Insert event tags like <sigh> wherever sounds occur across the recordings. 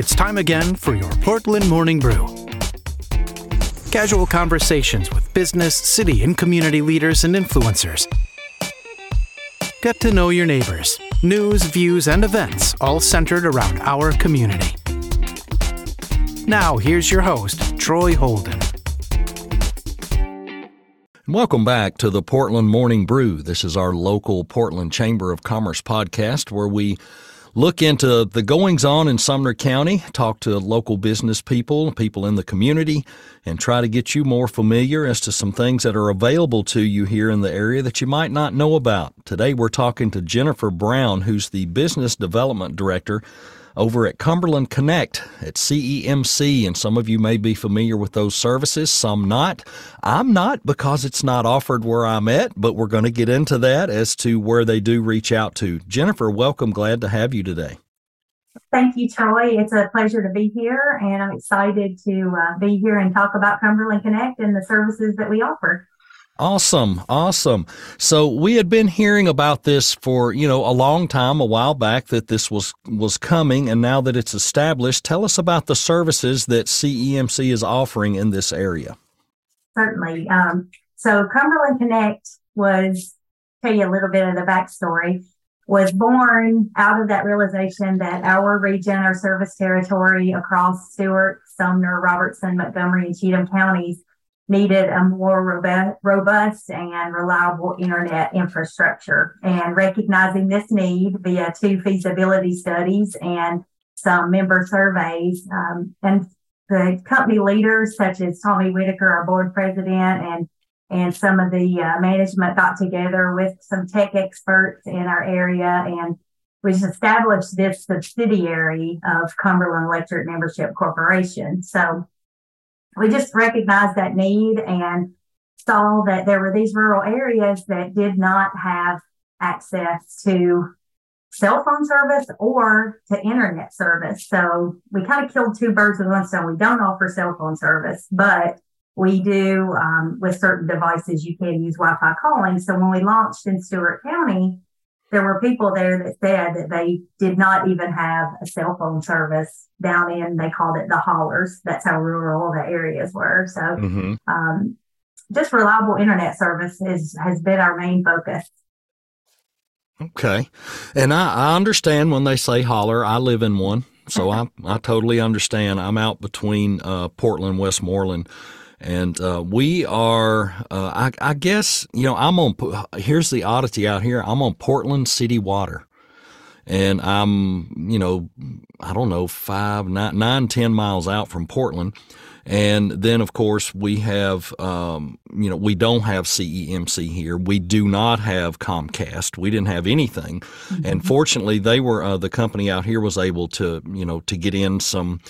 It's time again for your Portland Morning Brew. Casual conversations with business, city, and community leaders and influencers. Get to know your neighbors. News, views, and events all centered around our community. Now, here's your host, Troy Holden. Welcome back to the Portland Morning Brew. This is our local Portland Chamber of Commerce podcast where we look into the goings on in Sumner County, talk to local business people, people in the community, and try to get you more familiar as to some things that are available to you here in the area that you might not know about. Today we're talking to Jennifer Brown, who's the Business Development Director over at Cumberland Connect at CEMC. And some of you may be familiar with those services, some not. I'm not because it's not offered where I'm at, but we're going to get into that as to where they do reach out to. Jennifer, welcome. Glad to have you today. Thank you, Troy. It's a pleasure to be here, and I'm excited to uh, be here and talk about Cumberland Connect and the services that we offer. Awesome, awesome. So we had been hearing about this for, you know, a long time, a while back that this was was coming and now that it's established, tell us about the services that CEMC is offering in this area. Certainly. Um, so Cumberland Connect was tell you a little bit of the backstory was born out of that realization that our region, our service territory across Stewart, Sumner, Robertson, Montgomery, and Cheatham counties needed a more robust and reliable internet infrastructure. And recognizing this need via two feasibility studies and some member surveys, um, and the company leaders such as Tommy Whitaker, our board president, and and some of the uh, management got together with some tech experts in our area and we established this subsidiary of Cumberland Electric Membership Corporation. So we just recognized that need and saw that there were these rural areas that did not have access to cell phone service or to internet service. So we kind of killed two birds with one stone. We don't offer cell phone service, but we do um, with certain devices you can use Wi-Fi calling. So when we launched in Stewart County, there were people there that said that they did not even have a cell phone service down in, they called it the hollers. That's how rural the areas were. So, mm-hmm. um, just reliable internet service is, has been our main focus. Okay. And I, I understand when they say holler, I live in one. So I, I totally understand. I'm out between uh, Portland, Westmoreland and uh, we are, uh, I, I, guess, you know, I'm on, here's the oddity out here I'm on Portland City Water. And I'm, you know, I don't know, five, nine, nine, ten miles out from Portland. And then, of course, we have, um, you know, we don't have CEMC here. We do not have Comcast. We didn't have anything. Mm-hmm. And fortunately, they were, uh, the company out here was able to, you know, to get in some,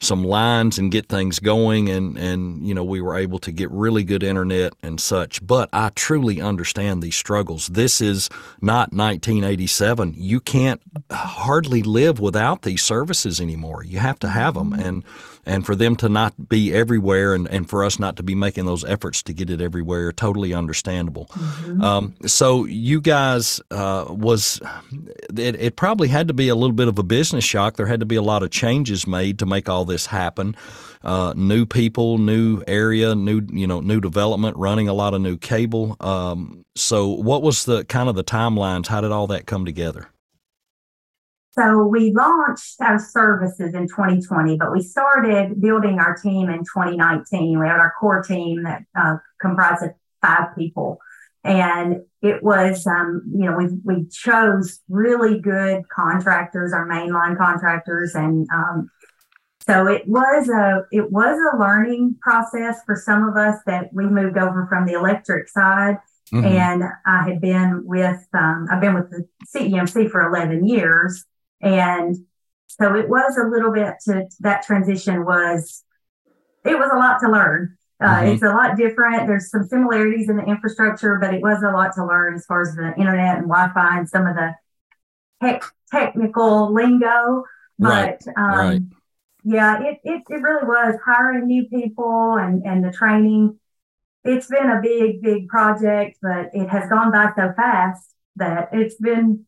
some lines and get things going and and you know we were able to get really good internet and such. But I truly understand these struggles. This is not 1987 you can't hardly live without these services anymore. You have to have them and and for them to not be everywhere and, and for us not to be making those efforts to get it everywhere totally understandable. Mm-hmm. um, so you guys uh, was it, it probably had to be a little bit of a business shock. There had to be a lot of changes made to make all this happen. Uh, new people new area new you know new development running a lot of new cable. Um, so what was the kind of the timelines? How did all that come together so we launched our services in 2020, but we started building our team in 2019. We had our core team that uh, comprised of five people. And it was, um, you know, we, we chose really good contractors, our mainline contractors. And um, so it was a, it was a learning process for some of us that we moved over from the electric side. Mm-hmm. And I had been with, um, I've been with the CEMC for 11 years. And so it was a little bit to that transition was, it was a lot to learn. Uh, mm-hmm. It's a lot different. There's some similarities in the infrastructure, but it was a lot to learn as far as the internet and Wi-Fi and some of the tech, technical lingo. But right. Um, right. yeah, it, it, it really was hiring new people and, and the training. It's been a big, big project, but it has gone by so fast that it's been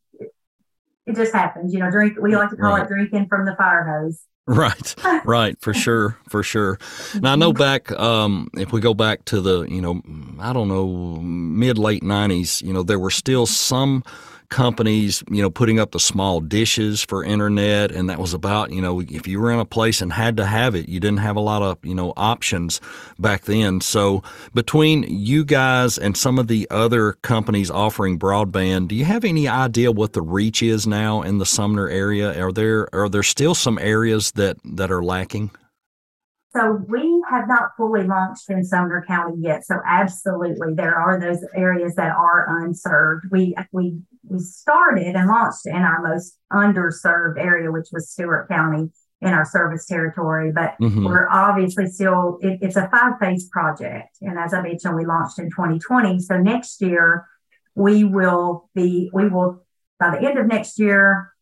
it just happens. You know, drink. We like to call Right. it drinking from the fire hose. <laughs> Right, right, for sure, for sure. Now I know back, um, if we go back to the, you know, I don't know, mid late '90s, you know, there were still some companies, you know, putting up the small dishes for internet, and that was about, you know, if you were in a place and had to have it, you didn't have a lot of, you know, options back then. So between you guys and some of the other companies offering broadband, do you have any idea what the reach is now in the Sumner area? Are there are there still some areas that that are lacking? So we have not fully launched in Sumner County yet. So absolutely, there are those areas that are unserved. We we we started and launched in our most underserved area, which was Stewart County in our service territory. But Mhm. we're obviously still it, it's a five phase project, and as I mentioned, we launched in 2020. So next year we will be we will by the end of next year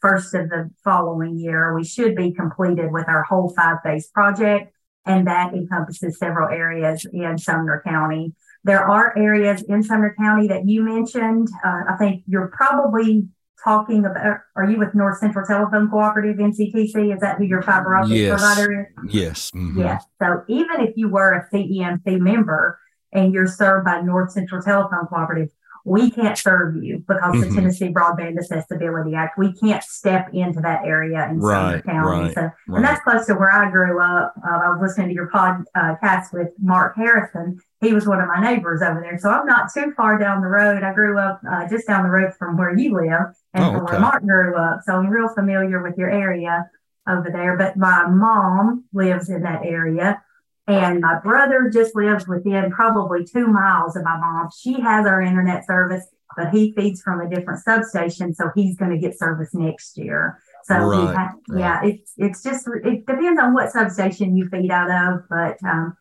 first of the following year, we should be completed with our whole five phase project. And that encompasses several areas in Sumner County. There are areas in Sumner County that you mentioned. Uh, I think you're probably talking about, are you with North Central Telephone Cooperative, NCTC? Is that who your fiber optic Yes. provider is? Yes. mhm. Yes. So even if you were a CEMC member and you're served by North Central Telephone Cooperative, we can't serve you because Mhm. the Tennessee Broadband Accessibility Act, we can't step into that area in Right, County. right, So, Right. and that's close to where I grew up. Uh, I was listening to your podcast with Mark Harrison. He was one of my neighbors over there. So I'm not too far down the road. I grew up uh, just down the road from where you live and Oh, from okay. where Mark grew up. So I'm real familiar with your area over there. But my mom lives in that area. And my brother just lives within probably two miles of my mom. She has our internet service, but he feeds from a different substation. So he's going to get service next year. So we Right, yeah, it's it's just it depends on what substation you feed out of, but um,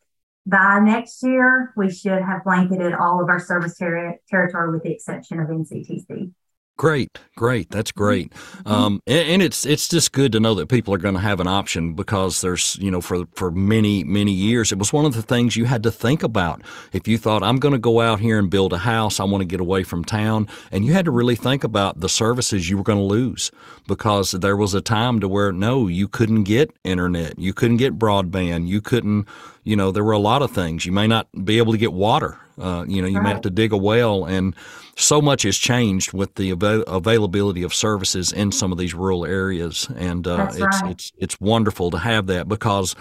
by next year we should have blanketed all of our service terri territory with the exception of NCTC. Great, great. That's great. Um, and, and it's it's just good to know that people are going to have an option because there's you know for for many many years it was one of the things you had to think about. If you thought I'm going to go out here and build a house, I want to get away from town, and you had to really think about the services you were going to lose because there was a time to where no, you couldn't get internet, you couldn't get broadband, you couldn't. You know, there were a lot of things. You may not be able to get water. Uh, you know, you may have to dig a well, and so much has changed with the avail- availability of services in some of these rural areas, and uh, it's right. it's it's wonderful to have that because,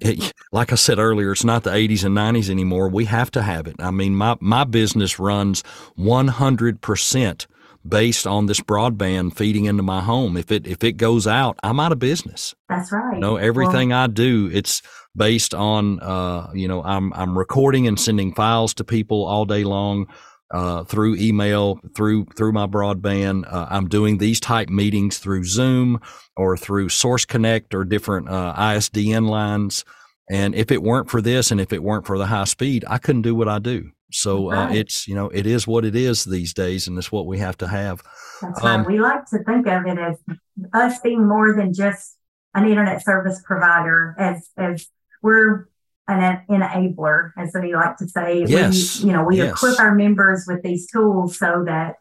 it, like I said earlier, it's not the '80s and '90s anymore. We have to have it. I mean, my my business runs 100 percent based on this broadband feeding into my home. If it if it goes out, I'm out of business. That's right. You know, Well, everything I do, it's based on, uh, you know, I'm I'm recording and sending files to people all day long uh, through email, through through my broadband. Uh, I'm doing these type meetings through Zoom or through Source Connect or different uh, ISDN lines. And if it weren't for this, and if it weren't for the high speed, I couldn't do what I do. So uh, Right. it's you know it is what it is these days, and it's what we have to have. That's Um, right. We like to think of it as us being more than just an internet service provider, as as we're an enabler, as we like to say. Yes. We, you know, we Yes. equip our members with these tools so that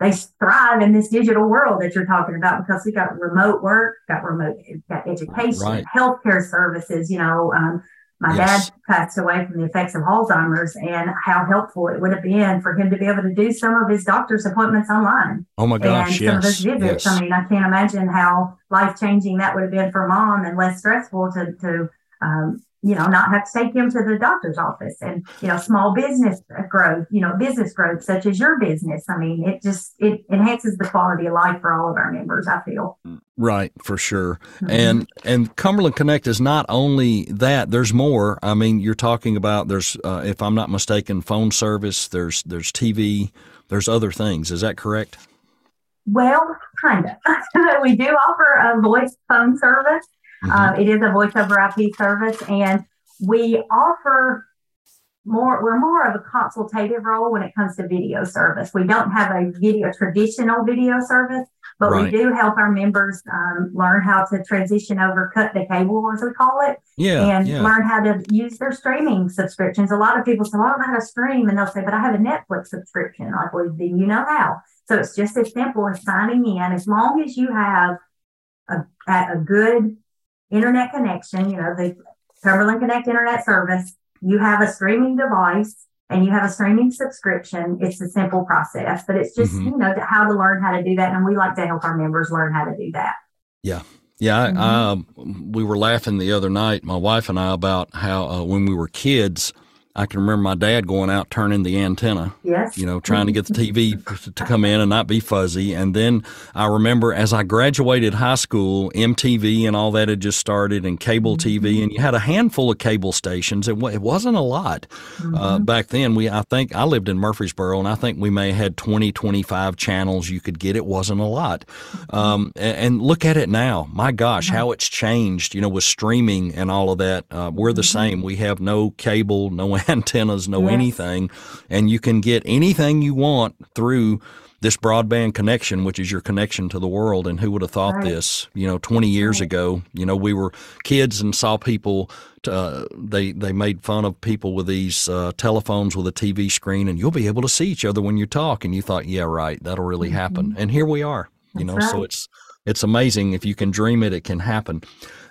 they thrive in this digital world that you're talking about because we got remote work, got remote, got education, Right. healthcare services. You know, um, my Yes. dad passed away from the effects of Alzheimer's, and how helpful it would have been for him to be able to do some of his doctor's appointments online Oh my gosh, and some of yes, visits. yes. I mean, I can't imagine how life changing that would have been for mom and less stressful to to um, you know not have to take him to the doctor's office and you know small business growth, you know business growth such as your business. I mean, it just it enhances the quality of life for all of our members. I feel. Right, for sure. Mhm. And and Cumberland Connect is not only that. There's more. I mean, you're talking about there's, uh, if I'm not mistaken, phone service. There's there's TV. There's other things. Is that correct? Well, kind of. <laughs> we do offer a voice phone service. Mhm. Uh, it is a voice over IP service, and we offer more. We're more of a consultative role when it comes to video service. We don't have a video traditional video service. But Right. we do help our members um, learn how to transition over, cut the cable, as we call it, Yeah, and yeah. learn how to use their streaming subscriptions. A lot of people say, well, I don't know how to stream. And they'll say, but I have a Netflix subscription. Like, well, do you know how? So it's just as simple as signing in. As long as you have a a good internet connection, you know, the Cumberland Connect internet service, you have a streaming device and you have a streaming subscription. It's a simple process, but it's just, Mhm. you know, how to learn how to do that. And we like to help our members learn how to do that. Yeah, I, Mhm. I, um, we were laughing the other night, my wife and I, about how uh, when we were kids, I can remember my dad going out turning the antenna, Yes. you know, trying to get the TV <laughs> to come in and not be fuzzy. And then I remember as I graduated high school, MTV and all that had just started, and cable TV, and you had a handful of cable stations. It, it wasn't a lot uh, Mhm. back then. We, I think, I lived in Murfreesboro, and I think we may have had 20, 25 channels you could get. It wasn't a lot. Um, a- and, look at it now. My gosh, how it's changed, you know, with streaming and all of that. Uh, we're the same. We have no cable, no <laughs> antennas, no Yes. anything. And you can get anything you want through this broadband connection, which is your connection to the world. And who would have thought Right. this, you know, 20 years Right. ago? You know, we were kids and saw people, uh, they, they made fun of people with these uh, telephones with a TV screen, and you'll be able to see each other when you talk. And you thought, yeah, right, that'll really happen. And here we are, you know, Mm-hmm. So it's, it's amazing. If you can dream it, it can happen.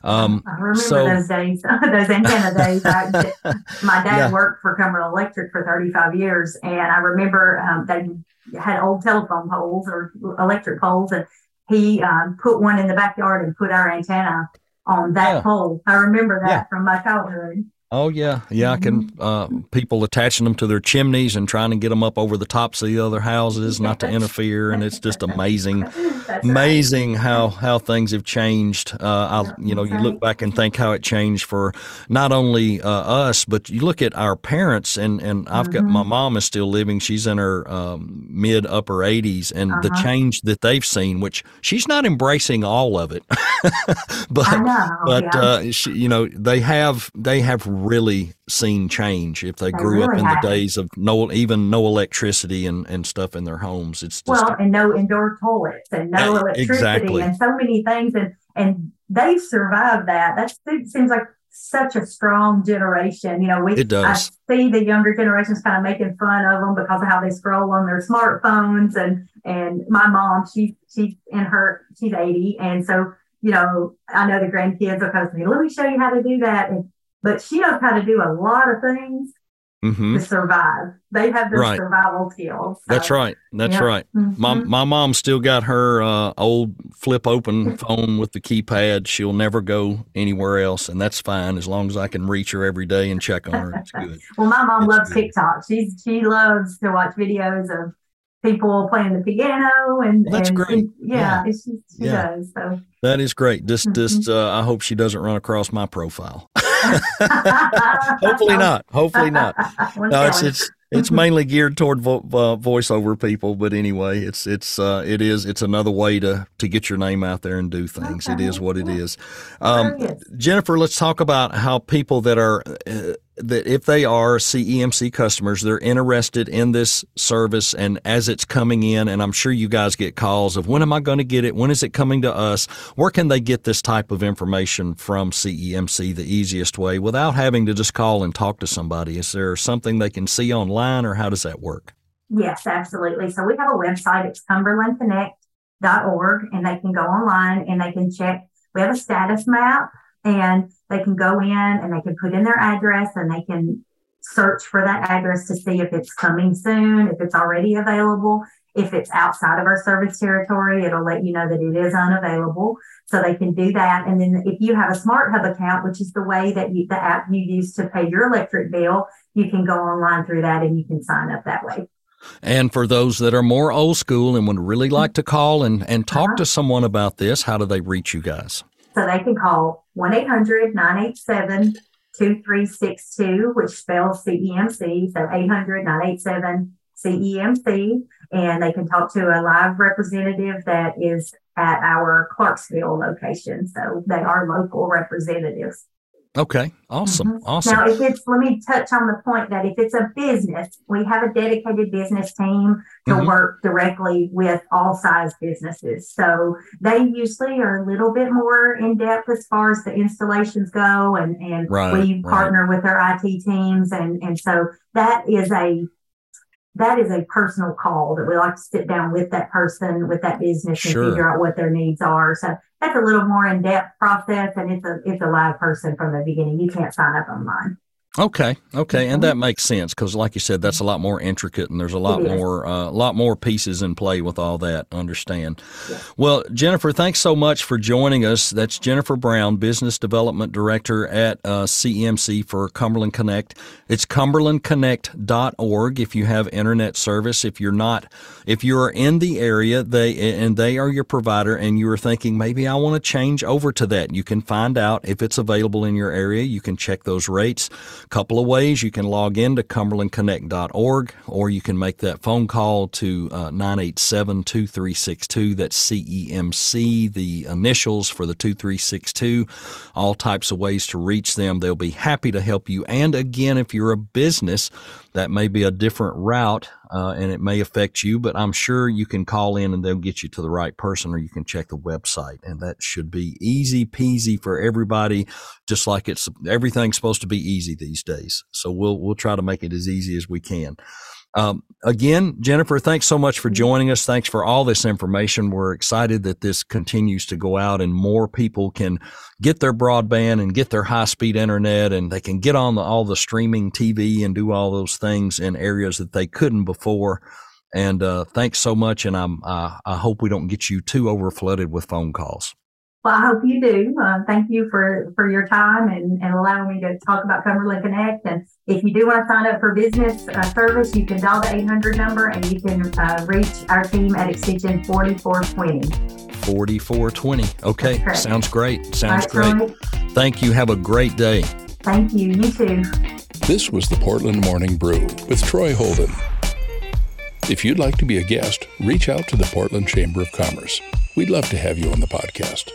Um, I remember so- those days, <laughs> those antenna days. I, <laughs> my dad Yeah. worked for Cumberland Electric for 35 years, and I remember um, they had old telephone poles or electric poles, and he um, put one in the backyard and put our antenna on that Yeah. pole. I remember that Yeah. from my childhood. Oh yeah, yeah. I can. Uh, people attaching them to their chimneys and trying to get them up over the tops of the other houses, not to interfere, and it's just amazing, <laughs> amazing how how things have changed. Uh, I, you know, you look back and think how it changed for not only uh, us, but you look at our parents, and and I've got my Mhm. mom is still living. She's in her um, mid upper eighties, and the Uh-huh. change that they've seen, which she's not embracing all of it, <laughs> but know. but yeah. uh, she, you know they have they have really seen change if they They grew up in the days of no even no electricity and, and stuff in their homes it's just well, and no indoor toilets and no Yeah, electricity exactly. and so many things, and and they've survived that. That's it seems like such a strong generation. You know, we It does. I see the younger generations kind of making fun of them because of how they scroll on their smartphones, and and my mom, she she's in her she's eighty, and so you know I know the grandkids of say, "Let me show you how to do that," and but she knows how to do a lot of things hmm to survive. They have their Right. survival skills. that's right that's yeah. right my, mhm. my mom still got her uh, old flip open <laughs> phone with the keypad she'll never go anywhere else and that's fine as long as i can reach her every day and check on her it's <laughs> good Well, my mom It's loves good. TikTok. She's she loves to watch videos of people playing the piano and That's and, great. yeah, it's just, she Yeah. does. So that is great just Mm-hmm. just uh, i hope she doesn't run across my profile <laughs> <laughs> hopefully not hopefully not <laughs> no, it's it's it's mainly geared toward vo- uh, voiceover people, but anyway, it's it's uh, it is it's another way to to get your name out there and do things. It Okay, is what it is. Um, it. Jennifer, let's talk about how people that are uh, that if they are CEMC customers, they're interested in this service, and as it's coming in, and I'm sure you guys get calls of when am I going to get it? When is it coming to us? Where can they get this type of information from CEMC the easiest way without having to just call and talk to somebody? Is there something they can see online, or how does that work? Yes, absolutely. So we have a website. It's cumberlandconnect.org and they can go online and they can check. We have a status map and they can go in and they can put in their address and they can search for that address to see if it's coming soon, if it's already available. If it's outside of our service territory, it'll let you know that it is unavailable. So they can do that. And then if you have a Smart Hub account, which is the way that you, the app you use to pay your electric bill, you can go online through that and you can sign up that way. And for those that are more old school and would really like to call and, and talk Uh-huh. to someone about this, how do they reach you guys? So they can call 1 800 987 2362, which spells CEMC. So 800 987 CEMC. And they can talk to a live representative that is at our Clarksville location. So they are local representatives. Okay, awesome, mm-hmm. awesome. Now, if it's, let me touch on the point that if it's a business, we have a dedicated business team to mm-hmm. work directly with all size businesses. So they usually are a little bit more in depth as far as the installations go, and and right, we partner right. with their IT teams, and and so that is a that is a personal call that we like to sit down with that person, with that business, and figure out what their needs are. So that's a little more in depth process, and it's a it's a live person from the beginning. You can't sign up online. Okay, okay, and that makes sense because, like you said, that's a lot more intricate, and there's a lot more, a uh, lot more pieces in play with all that. Understand? Yeah. Well, Jennifer, thanks so much for joining us. That's Jennifer Brown, Business Development Director at uh, CMC for Cumberland Connect. It's cumberlandconnect.org if you have internet service. If you're not, if you're in the area, they and they are your provider, and you are thinking maybe I want to change over to that, you can find out if it's available in your area. You can check those rates couple of ways. You can log in to cumberlandconnect.org or you can make that phone call to uh, 987 2362. That's CEMC, the initials for the 2362. All types of ways to reach them. They'll be happy to help you. And again, if you're a business, that may be a different route uh, and it may affect you, but I'm sure you can call in and they'll get you to the right person or you can check the website. And that should be easy peasy for everybody, just like it's everything's supposed to be easy these days. So we'll, we'll try to make it as easy as we can. Um, again, Jennifer, thanks so much for mm-hmm. joining us. Thanks for all this information. We're excited that this continues to go out and more people can get their broadband and get their high speed internet and they can get on the, all the streaming TV and do all those things in areas that they couldn't before. And uh, thanks so much. And I'm, uh, I hope we don't get you too over flooded with phone calls. Well, I hope you do. Uh, thank you for, for your time and, and allowing me to talk about Cumberland Connect. And if you do want to sign up for business uh, service, you can dial the 800 number and you can uh, reach our team at extension 4420. 4420. Okay. Sounds great. Sounds great. Thank you. Have a great day. Thank you. You too. This was the Portland Morning Brew with Troy Holden. If you'd like to be a guest, reach out to the Portland Chamber of Commerce. We'd love to have you on the podcast.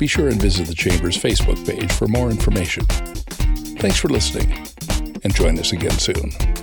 Be sure and visit the Chamber's Facebook page for more information. Thanks for listening, and join us again soon.